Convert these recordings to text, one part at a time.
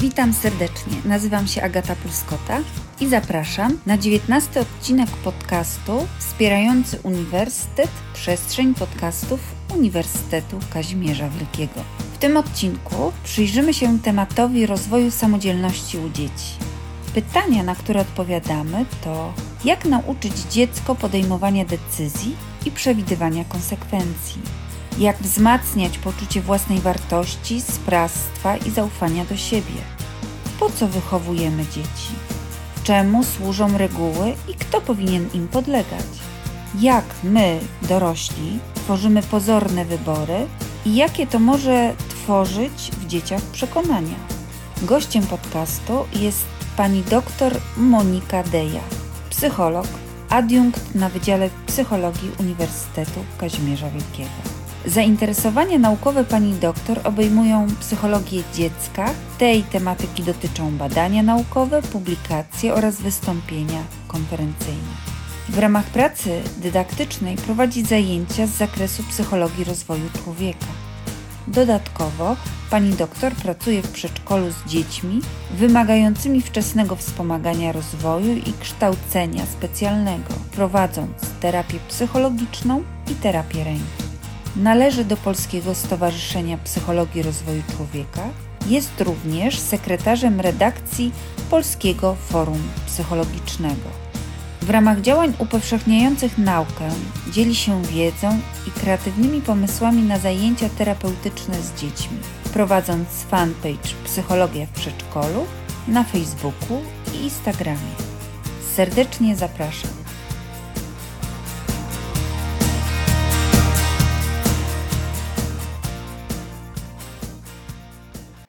Witam serdecznie. Nazywam się Agata Pulskota i zapraszam na 19 odcinek podcastu wspierający Uniwersytet Przestrzeń Podcastów Uniwersytetu Kazimierza Wielkiego. W tym odcinku przyjrzymy się tematowi rozwoju samodzielności u dzieci. Pytania, na które odpowiadamy, to jak nauczyć dziecko podejmowania decyzji i przewidywania konsekwencji jak wzmacniać poczucie własnej wartości, sprawstwa i zaufania do siebie. Po co wychowujemy dzieci? Czemu służą reguły i kto powinien im podlegać? Jak my, dorośli, tworzymy pozorne wybory i jakie to może tworzyć w dzieciach przekonania? Gościem podcastu jest pani dr Monika Deja, psycholog, adiunkt na Wydziale Psychologii Uniwersytetu Kazimierza Wielkiego. Zainteresowania naukowe pani doktor obejmują psychologię dziecka. Tej tematyki dotyczą badania naukowe, publikacje oraz wystąpienia konferencyjne. W ramach pracy dydaktycznej prowadzi zajęcia z zakresu psychologii rozwoju człowieka. Dodatkowo pani doktor pracuje w przedszkolu z dziećmi wymagającymi wczesnego wspomagania rozwoju i kształcenia specjalnego, prowadząc terapię psychologiczną i terapię ręki należy do Polskiego Stowarzyszenia Psychologii Rozwoju Człowieka. Jest również sekretarzem redakcji Polskiego Forum Psychologicznego. W ramach działań upowszechniających naukę dzieli się wiedzą i kreatywnymi pomysłami na zajęcia terapeutyczne z dziećmi, prowadząc fanpage Psychologia w Przedszkolu na Facebooku i Instagramie. Serdecznie zapraszam.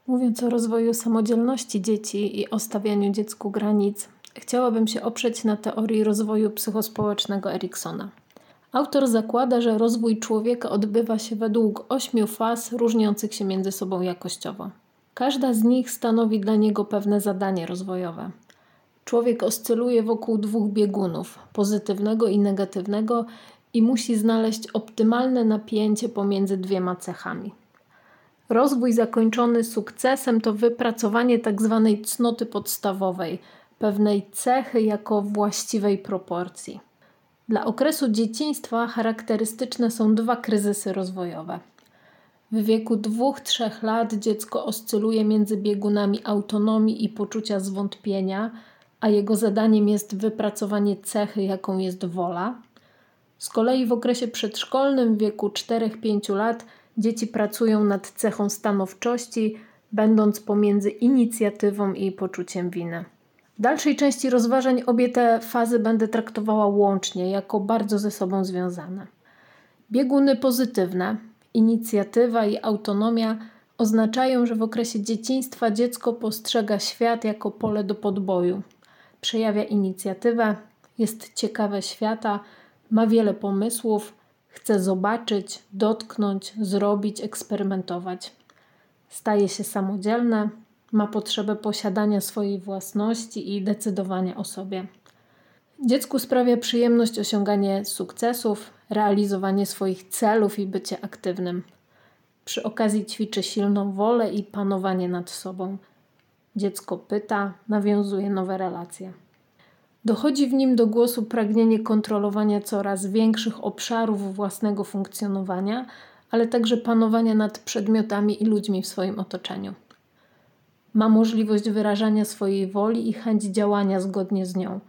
Mówiąc o rozwoju samodzielności dzieci i o stawianiu dziecku granic, chciałabym się oprzeć na teorii rozwoju psychospołecznego Eriksona. Autor zakłada, że rozwój człowieka odbywa się według ośmiu faz różniących się między sobą jakościowo. Każda z nich stanowi dla niego pewne zadanie rozwojowe. Człowiek oscyluje wokół dwóch biegunów pozytywnego i negatywnego i musi znaleźć optymalne napięcie pomiędzy dwiema cechami. Rozwój zakończony sukcesem to wypracowanie tzw. Tak cnoty podstawowej, pewnej cechy jako właściwej proporcji. Dla okresu dzieciństwa charakterystyczne są dwa kryzysy rozwojowe. W wieku 2-3 lat dziecko oscyluje między biegunami autonomii i poczucia zwątpienia, a jego zadaniem jest wypracowanie cechy, jaką jest wola. Z kolei w okresie przedszkolnym w wieku 4-5 lat Dzieci pracują nad cechą stanowczości, będąc pomiędzy inicjatywą i poczuciem winy. W dalszej części rozważań obie te fazy będę traktowała łącznie, jako bardzo ze sobą związane. Bieguny pozytywne, inicjatywa i autonomia oznaczają, że w okresie dzieciństwa dziecko postrzega świat jako pole do podboju. Przejawia inicjatywę, jest ciekawe świata, ma wiele pomysłów, Chce zobaczyć, dotknąć, zrobić, eksperymentować. Staje się samodzielne, ma potrzebę posiadania swojej własności i decydowania o sobie. Dziecku sprawia przyjemność osiąganie sukcesów, realizowanie swoich celów i bycie aktywnym. Przy okazji ćwiczy silną wolę i panowanie nad sobą. Dziecko pyta, nawiązuje nowe relacje. Dochodzi w nim do głosu pragnienie kontrolowania coraz większych obszarów własnego funkcjonowania, ale także panowania nad przedmiotami i ludźmi w swoim otoczeniu. Ma możliwość wyrażania swojej woli i chęć działania zgodnie z nią.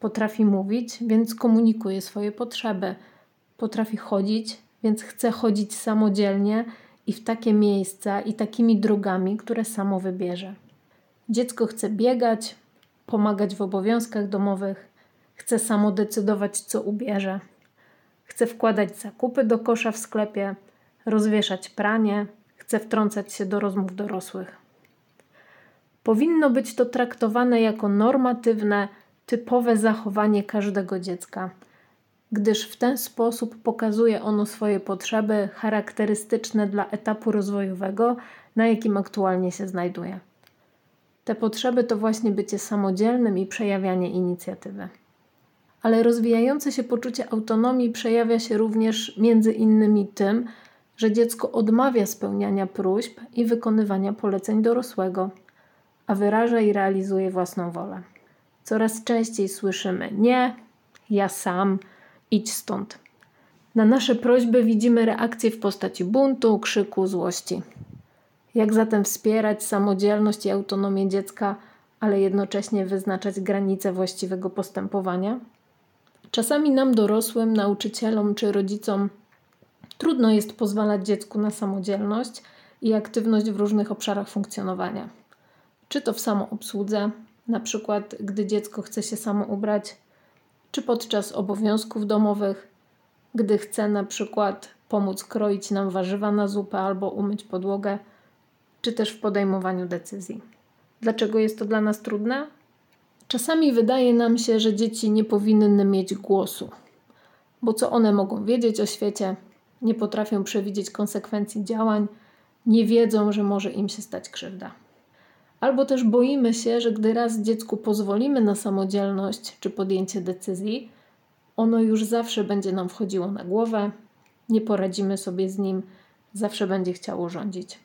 Potrafi mówić, więc komunikuje swoje potrzeby. Potrafi chodzić, więc chce chodzić samodzielnie i w takie miejsca i takimi drogami, które samo wybierze. Dziecko chce biegać, pomagać w obowiązkach domowych, chce samo decydować, co ubierze, chce wkładać zakupy do kosza w sklepie, rozwieszać pranie, chce wtrącać się do rozmów dorosłych. Powinno być to traktowane jako normatywne, typowe zachowanie każdego dziecka, gdyż w ten sposób pokazuje ono swoje potrzeby charakterystyczne dla etapu rozwojowego, na jakim aktualnie się znajduje. Te potrzeby to właśnie bycie samodzielnym i przejawianie inicjatywy. Ale rozwijające się poczucie autonomii przejawia się również między innymi tym, że dziecko odmawia spełniania próśb i wykonywania poleceń dorosłego. a wyraża i realizuje własną wolę. Coraz częściej słyszymy nie, ja sam, idź stąd. Na nasze prośby widzimy reakcję w postaci buntu, krzyku, złości. Jak zatem wspierać samodzielność i autonomię dziecka, ale jednocześnie wyznaczać granice właściwego postępowania? Czasami nam, dorosłym, nauczycielom czy rodzicom, trudno jest pozwalać dziecku na samodzielność i aktywność w różnych obszarach funkcjonowania. Czy to w samoobsłudze, na przykład gdy dziecko chce się samo ubrać, czy podczas obowiązków domowych, gdy chce na przykład pomóc kroić nam warzywa na zupę albo umyć podłogę, czy też w podejmowaniu decyzji. Dlaczego jest to dla nas trudne? Czasami wydaje nam się, że dzieci nie powinny mieć głosu, bo co one mogą wiedzieć o świecie, nie potrafią przewidzieć konsekwencji działań, nie wiedzą, że może im się stać krzywda. Albo też boimy się, że gdy raz dziecku pozwolimy na samodzielność czy podjęcie decyzji, ono już zawsze będzie nam wchodziło na głowę, nie poradzimy sobie z nim, zawsze będzie chciało rządzić.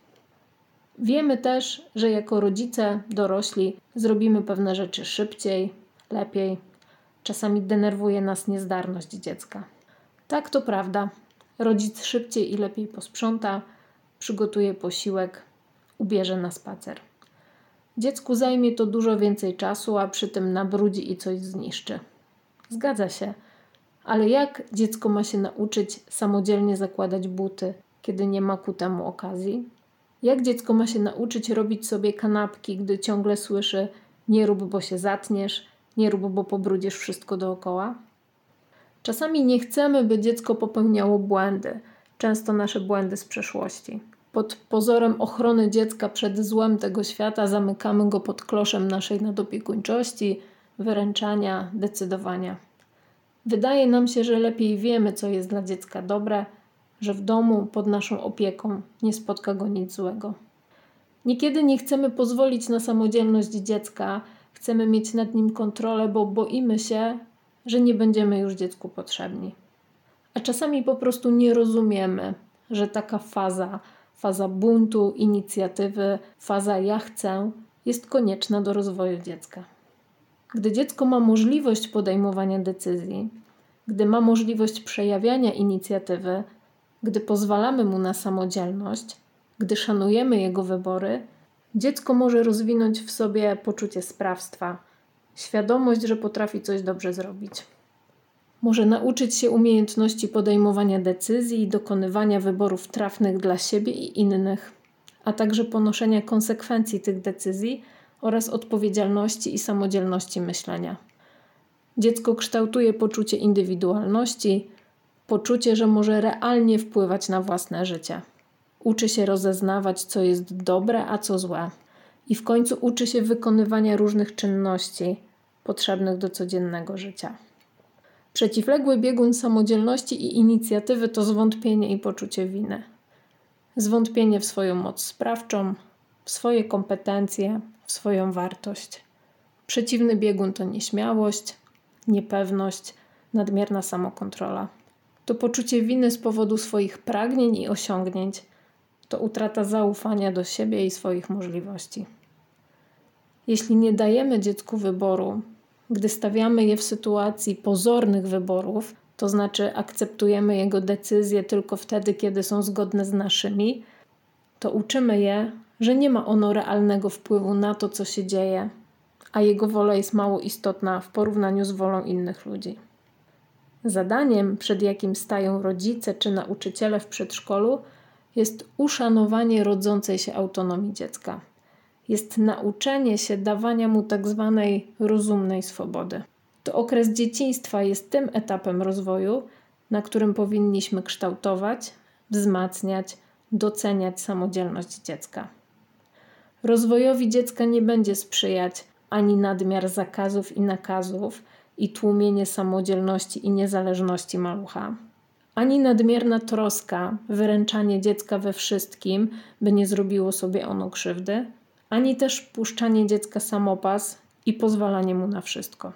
Wiemy też, że jako rodzice, dorośli, zrobimy pewne rzeczy szybciej, lepiej. Czasami denerwuje nas niezdarność dziecka. Tak, to prawda. Rodzic szybciej i lepiej posprząta, przygotuje posiłek, ubierze na spacer. Dziecku zajmie to dużo więcej czasu, a przy tym nabrudzi i coś zniszczy. Zgadza się, ale jak dziecko ma się nauczyć samodzielnie zakładać buty, kiedy nie ma ku temu okazji? Jak dziecko ma się nauczyć robić sobie kanapki, gdy ciągle słyszy: Nie rób, bo się zatniesz, nie rób, bo pobrudzisz wszystko dookoła? Czasami nie chcemy, by dziecko popełniało błędy, często nasze błędy z przeszłości. Pod pozorem ochrony dziecka przed złem tego świata zamykamy go pod kloszem naszej nadopiekuńczości, wyręczania, decydowania. Wydaje nam się, że lepiej wiemy, co jest dla dziecka dobre, że w domu pod naszą opieką nie spotka go nic złego. Niekiedy nie chcemy pozwolić na samodzielność dziecka, chcemy mieć nad nim kontrolę, bo boimy się, że nie będziemy już dziecku potrzebni. A czasami po prostu nie rozumiemy, że taka faza, faza buntu, inicjatywy, faza ja chcę, jest konieczna do rozwoju dziecka. Gdy dziecko ma możliwość podejmowania decyzji, gdy ma możliwość przejawiania inicjatywy, gdy pozwalamy mu na samodzielność, gdy szanujemy jego wybory, dziecko może rozwinąć w sobie poczucie sprawstwa, świadomość, że potrafi coś dobrze zrobić. Może nauczyć się umiejętności podejmowania decyzji i dokonywania wyborów trafnych dla siebie i innych, a także ponoszenia konsekwencji tych decyzji oraz odpowiedzialności i samodzielności myślenia. Dziecko kształtuje poczucie indywidualności, poczucie, że może realnie wpływać na własne życie. Uczy się rozeznawać, co jest dobre, a co złe, i w końcu uczy się wykonywania różnych czynności potrzebnych do codziennego życia. Przeciwległy biegun samodzielności i inicjatywy to zwątpienie i poczucie winy. Zwątpienie w swoją moc sprawczą, w swoje kompetencje, w swoją wartość. Przeciwny biegun to nieśmiałość, niepewność, nadmierna samokontrola. To poczucie winy z powodu swoich pragnień i osiągnięć, to utrata zaufania do siebie i swoich możliwości. Jeśli nie dajemy dziecku wyboru, gdy stawiamy je w sytuacji pozornych wyborów, to znaczy akceptujemy jego decyzje tylko wtedy, kiedy są zgodne z naszymi, to uczymy je, że nie ma ono realnego wpływu na to, co się dzieje, a jego wola jest mało istotna w porównaniu z wolą innych ludzi. Zadaniem, przed jakim stają rodzice czy nauczyciele w przedszkolu, jest uszanowanie rodzącej się autonomii dziecka. Jest nauczenie się dawania mu tak zwanej rozumnej swobody. To okres dzieciństwa jest tym etapem rozwoju, na którym powinniśmy kształtować, wzmacniać, doceniać samodzielność dziecka. Rozwojowi dziecka nie będzie sprzyjać ani nadmiar zakazów i nakazów i tłumienie samodzielności i niezależności malucha, ani nadmierna troska, wyręczanie dziecka we wszystkim, by nie zrobiło sobie ono krzywdy, ani też puszczanie dziecka samopas i pozwalanie mu na wszystko.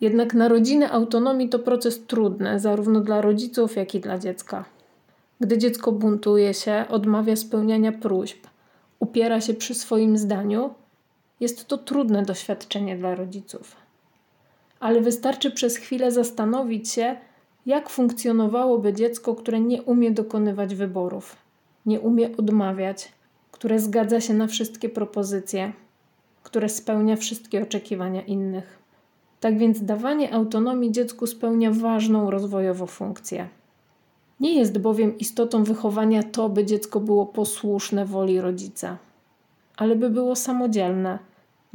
Jednak narodziny autonomii to proces trudny, zarówno dla rodziców, jak i dla dziecka. Gdy dziecko buntuje się, odmawia spełniania próśb, upiera się przy swoim zdaniu, Jest to trudne doświadczenie dla rodziców. Ale wystarczy przez chwilę zastanowić się, jak funkcjonowałoby dziecko, które nie umie dokonywać wyborów, nie umie odmawiać, które zgadza się na wszystkie propozycje, które spełnia wszystkie oczekiwania innych. Tak więc dawanie autonomii dziecku spełnia ważną rozwojowo funkcję. Nie jest bowiem istotą wychowania to, by dziecko było posłuszne woli rodzica, ale by było samodzielne,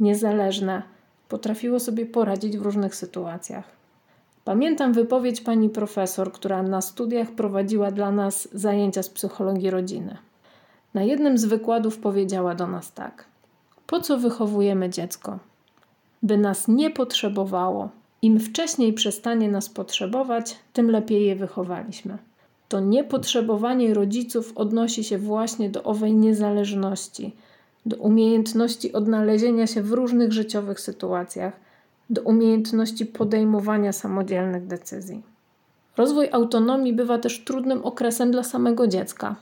niezależne, potrafiło sobie poradzić w różnych sytuacjach. Pamiętam wypowiedź pani profesor, która na studiach prowadziła dla nas zajęcia z psychologii rodziny. Na jednym z wykładów powiedziała do nas tak: Po co wychowujemy dziecko? By nas nie potrzebowało. Im wcześniej przestanie nas potrzebować, tym lepiej je wychowaliśmy. To niepotrzebowanie rodziców odnosi się właśnie do owej niezależności, do umiejętności odnalezienia się w różnych życiowych sytuacjach, do umiejętności podejmowania samodzielnych decyzji. Rozwój autonomii bywa też trudnym okresem dla samego dziecka.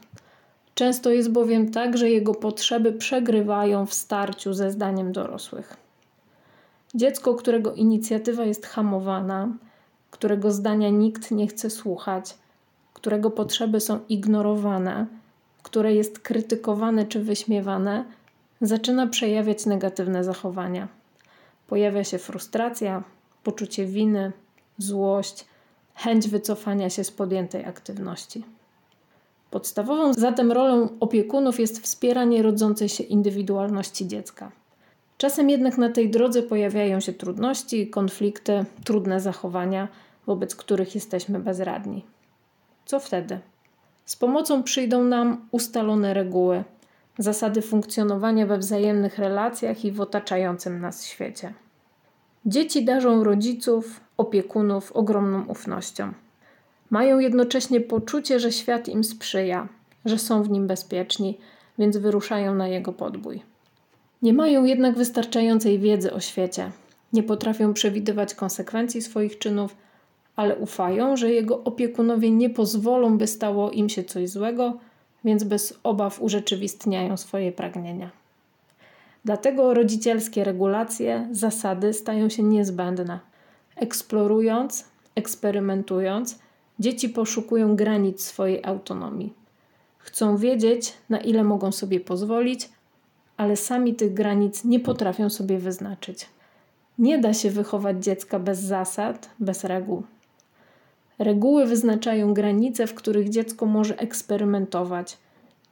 Często jest bowiem tak, że jego potrzeby przegrywają w starciu ze zdaniem dorosłych. Dziecko, którego inicjatywa jest hamowana, którego zdania nikt nie chce słuchać, którego potrzeby są ignorowane, które jest krytykowane czy wyśmiewane, zaczyna przejawiać negatywne zachowania. Pojawia się frustracja, poczucie winy, złość, chęć wycofania się z podjętej aktywności. Podstawową zatem rolą opiekunów jest wspieranie rodzącej się indywidualności dziecka. Czasem jednak na tej drodze pojawiają się trudności, konflikty, trudne zachowania, wobec których jesteśmy bezradni. Co wtedy? Z pomocą przyjdą nam ustalone reguły, zasady funkcjonowania we wzajemnych relacjach i w otaczającym nas świecie. Dzieci darzą rodziców, opiekunów ogromną ufnością. Mają jednocześnie poczucie, że świat im sprzyja, że są w nim bezpieczni, więc wyruszają na jego podbój. Nie mają jednak wystarczającej wiedzy o świecie, nie potrafią przewidywać konsekwencji swoich czynów, ale ufają, że jego opiekunowie nie pozwolą, by stało im się coś złego, więc bez obaw urzeczywistniają swoje pragnienia. Dlatego rodzicielskie regulacje, zasady stają się niezbędne. Eksplorując, eksperymentując, dzieci poszukują granic swojej autonomii. Chcą wiedzieć, na ile mogą sobie pozwolić, ale sami tych granic nie potrafią sobie wyznaczyć. Nie da się wychować dziecka bez zasad, bez reguł. Reguły wyznaczają granice, w których dziecko może eksperymentować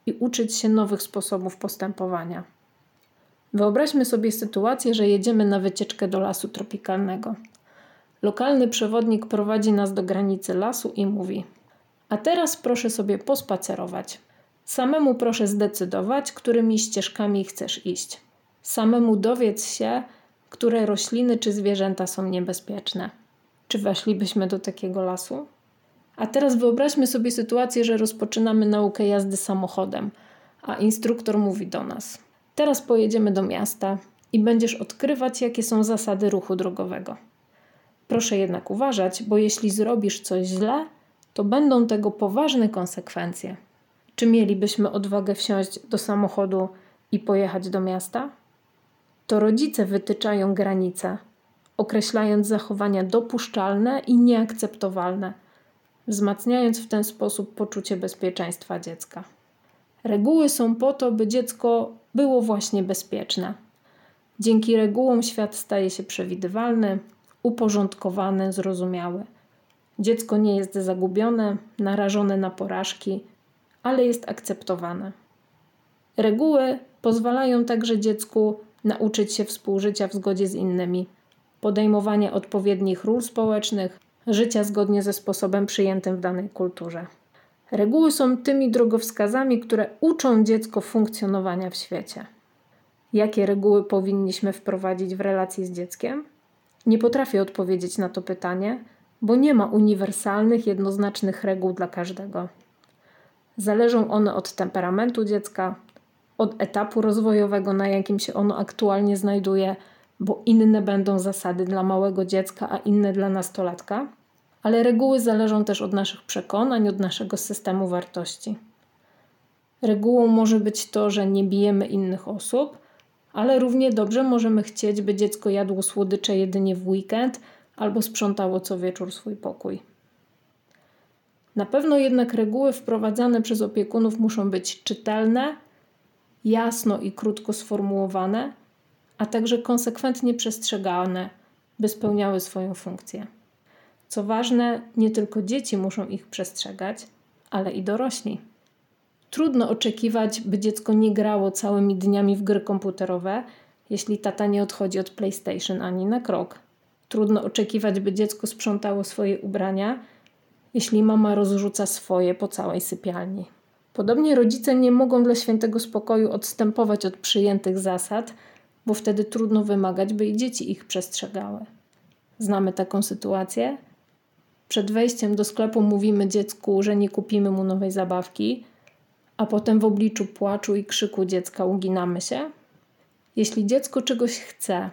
i uczyć się nowych sposobów postępowania. Wyobraźmy sobie sytuację, że jedziemy na wycieczkę do lasu tropikalnego. Lokalny przewodnik prowadzi nas do granicy lasu i mówi: A teraz proszę sobie pospacerować. Samemu proszę zdecydować, którymi ścieżkami chcesz iść. Samemu dowiedz się, które rośliny czy zwierzęta są niebezpieczne. Czy weszlibyśmy do takiego lasu? A teraz wyobraźmy sobie sytuację, że rozpoczynamy naukę jazdy samochodem, a instruktor mówi do nas: Teraz pojedziemy do miasta i będziesz odkrywać, jakie są zasady ruchu drogowego. Proszę jednak uważać, bo jeśli zrobisz coś źle, to będą tego poważne konsekwencje. Czy mielibyśmy odwagę wsiąść do samochodu i pojechać do miasta? To rodzice wytyczają granice, określając zachowania dopuszczalne i nieakceptowalne, wzmacniając w ten sposób poczucie bezpieczeństwa dziecka. Reguły są po to, by dziecko było właśnie bezpieczne. Dzięki regułom świat staje się przewidywalny, uporządkowany, zrozumiały. Dziecko nie jest zagubione, narażone na porażki, ale jest akceptowane. Reguły pozwalają także dziecku nauczyć się współżycia w zgodzie z innymi, podejmowania odpowiednich ról społecznych, życia zgodnie ze sposobem przyjętym w danej kulturze. Reguły są tymi drogowskazami, które uczą dziecko funkcjonowania w świecie. Jakie reguły powinniśmy wprowadzić w relacji z dzieckiem? Nie potrafię odpowiedzieć na to pytanie, bo nie ma uniwersalnych, jednoznacznych reguł dla każdego. Zależą one od temperamentu dziecka, od etapu rozwojowego, na jakim się ono aktualnie znajduje, bo inne będą zasady dla małego dziecka, a inne dla nastolatka ale reguły zależą też od naszych przekonań, od naszego systemu wartości. Regułą może być to, że nie bijemy innych osób, ale równie dobrze możemy chcieć, by dziecko jadło słodycze jedynie w weekend albo sprzątało co wieczór swój pokój. Na pewno jednak reguły wprowadzane przez opiekunów muszą być czytelne, jasno i krótko sformułowane, a także konsekwentnie przestrzegane, by spełniały swoją funkcję. Co ważne, nie tylko dzieci muszą ich przestrzegać, ale i dorośli. Trudno oczekiwać, by dziecko nie grało całymi dniami w gry komputerowe, jeśli tata nie odchodzi od PlayStation ani na krok. Trudno oczekiwać, by dziecko sprzątało swoje ubrania, jeśli mama rozrzuca swoje po całej sypialni. Podobnie rodzice nie mogą dla świętego spokoju odstępować od przyjętych zasad, bo wtedy trudno wymagać, by i dzieci ich przestrzegały. Znamy taką sytuację? Przed wejściem do sklepu mówimy dziecku, że nie kupimy mu nowej zabawki, a potem w obliczu płaczu i krzyku dziecka uginamy się? Jeśli dziecko czegoś chce,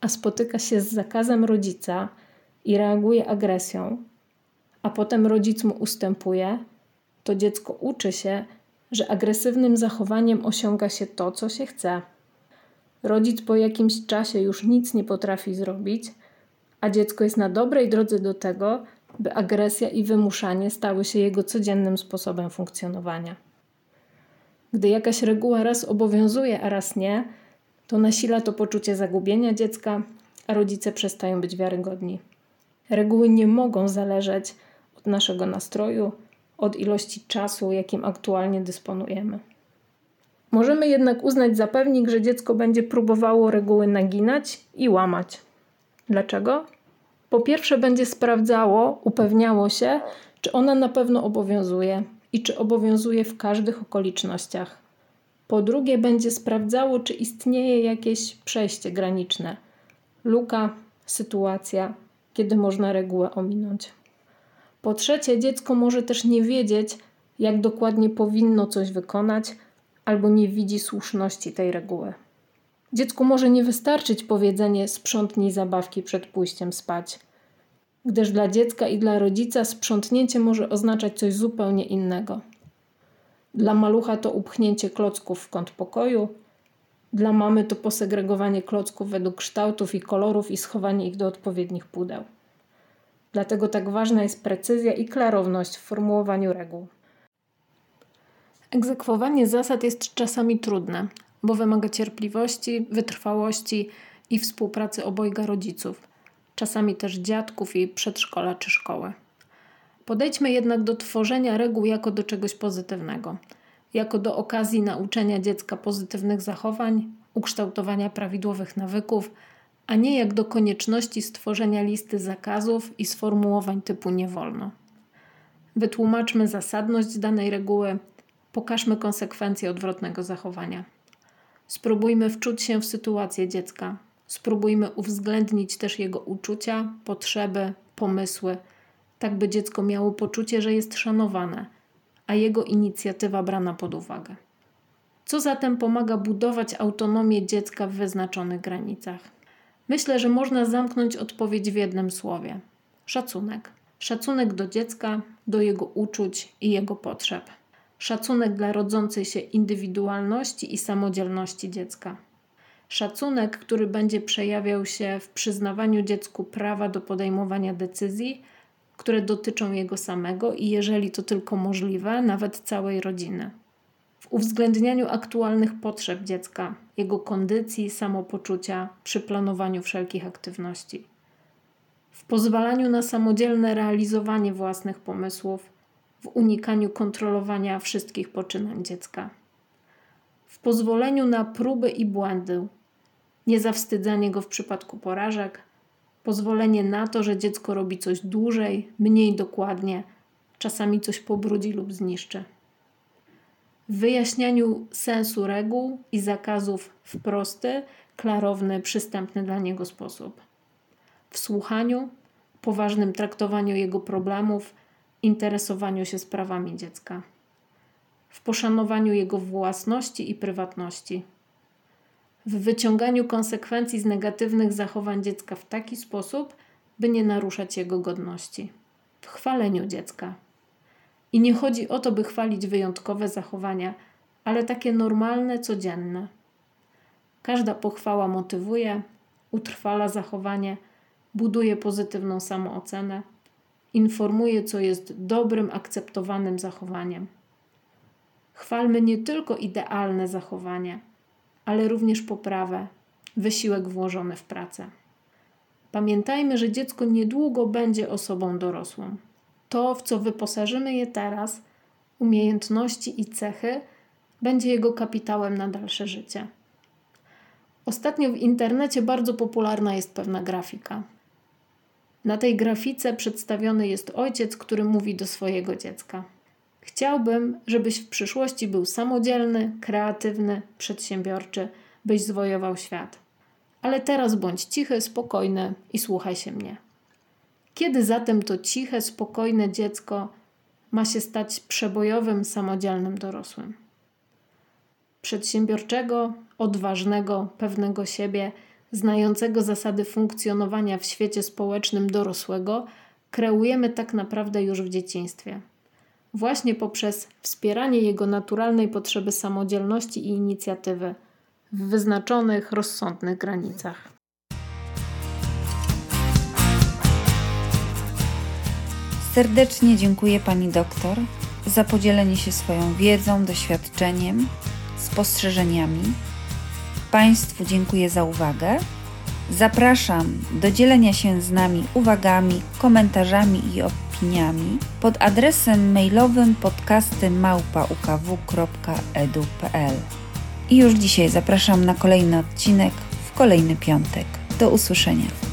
a spotyka się z zakazem rodzica i reaguje agresją, a potem rodzic mu ustępuje, to dziecko uczy się, że agresywnym zachowaniem osiąga się to, co się chce. Rodzic po jakimś czasie już nic nie potrafi zrobić, a dziecko jest na dobrej drodze do tego, by agresja i wymuszanie stały się jego codziennym sposobem funkcjonowania. Gdy jakaś reguła raz obowiązuje, a raz nie, to nasila to poczucie zagubienia dziecka, a rodzice przestają być wiarygodni. Reguły nie mogą zależeć od naszego nastroju, od ilości czasu, jakim aktualnie dysponujemy. Możemy jednak uznać za pewnik, że dziecko będzie próbowało reguły naginać i łamać. Dlaczego? Po pierwsze, będzie sprawdzało, upewniało się, czy ona na pewno obowiązuje i czy obowiązuje w każdych okolicznościach. Po drugie, będzie sprawdzało, czy istnieje jakieś przejście graniczne, luka, sytuacja, kiedy można regułę ominąć. Po trzecie, dziecko może też nie wiedzieć, jak dokładnie powinno coś wykonać, albo nie widzi słuszności tej reguły. Dziecku może nie wystarczyć powiedzenie sprzątnij zabawki przed pójściem spać, gdyż dla dziecka i dla rodzica sprzątnięcie może oznaczać coś zupełnie innego. Dla malucha to upchnięcie klocków w kąt pokoju, dla mamy to posegregowanie klocków według kształtów i kolorów i schowanie ich do odpowiednich pudeł. Dlatego tak ważna jest precyzja i klarowność w formułowaniu reguł. Egzekwowanie zasad jest czasami trudne, bo wymaga cierpliwości, wytrwałości i współpracy obojga rodziców, czasami też dziadków i przedszkola czy szkoły. Podejdźmy jednak do tworzenia reguł jako do czegoś pozytywnego, jako do okazji nauczenia dziecka pozytywnych zachowań, ukształtowania prawidłowych nawyków, a nie jak do konieczności stworzenia listy zakazów i sformułowań typu nie wolno. Wytłumaczmy zasadność danej reguły, pokażmy konsekwencje odwrotnego zachowania. Spróbujmy wczuć się w sytuację dziecka. Spróbujmy uwzględnić też jego uczucia, potrzeby, pomysły, tak by dziecko miało poczucie, że jest szanowane, a jego inicjatywa brana pod uwagę. Co zatem pomaga budować autonomię dziecka w wyznaczonych granicach? Myślę, że można zamknąć odpowiedź w jednym słowie: szacunek. Szacunek do dziecka, do jego uczuć i jego potrzeb. Szacunek dla rodzącej się indywidualności i samodzielności dziecka. Szacunek, który będzie przejawiał się w przyznawaniu dziecku prawa do podejmowania decyzji, które dotyczą jego samego i, jeżeli to tylko możliwe, nawet całej rodziny. W uwzględnianiu aktualnych potrzeb dziecka, jego kondycji, samopoczucia przy planowaniu wszelkich aktywności. W pozwalaniu na samodzielne realizowanie własnych pomysłów, w unikaniu kontrolowania wszystkich poczynań dziecka. W pozwoleniu na próby i błędy, niezawstydzanie go w przypadku porażek, pozwolenie na to, że dziecko robi coś dłużej, mniej dokładnie, czasami coś pobrudzi lub zniszczy. W wyjaśnianiu sensu reguł i zakazów w prosty, klarowny, przystępny dla niego sposób. W słuchaniu, poważnym traktowaniu jego problemów, interesowaniu się sprawami dziecka. W poszanowaniu jego własności i prywatności w wyciąganiu konsekwencji z negatywnych zachowań dziecka w taki sposób, by nie naruszać jego godności, w chwaleniu dziecka. I nie chodzi o to, by chwalić wyjątkowe zachowania, ale takie normalne, codzienne. Każda pochwała motywuje, utrwala zachowanie, buduje pozytywną samoocenę, informuje, co jest dobrym, akceptowanym zachowaniem. Chwalmy nie tylko idealne zachowanie, ale również poprawę, wysiłek włożony w pracę. Pamiętajmy, że dziecko niedługo będzie osobą dorosłą. To, w co wyposażymy je teraz, umiejętności i cechy, będzie jego kapitałem na dalsze życie. Ostatnio w internecie bardzo popularna jest pewna grafika. Na tej grafice przedstawiony jest ojciec, który mówi do swojego dziecka: Chciałbym, żebyś w przyszłości był samodzielny, kreatywny, przedsiębiorczy, byś zwojował świat. Ale teraz bądź cichy, spokojny i słuchaj się mnie. Kiedy zatem to ciche, spokojne dziecko ma się stać przebojowym, samodzielnym dorosłym? Przedsiębiorczego, odważnego, pewnego siebie, znającego zasady funkcjonowania w świecie społecznym dorosłego, kreujemy tak naprawdę już w dzieciństwie. Właśnie poprzez wspieranie jego naturalnej potrzeby samodzielności i inicjatywy w wyznaczonych, rozsądnych granicach. Serdecznie dziękuję pani doktor za podzielenie się swoją wiedzą, doświadczeniem, spostrzeżeniami. Państwu dziękuję za uwagę. Zapraszam do dzielenia się z nami uwagami, komentarzami i opiniami pod adresem mailowym podcastymałpa.ukw.edu.pl. I już dzisiaj zapraszam na kolejny odcinek w kolejny piątek. Do usłyszenia.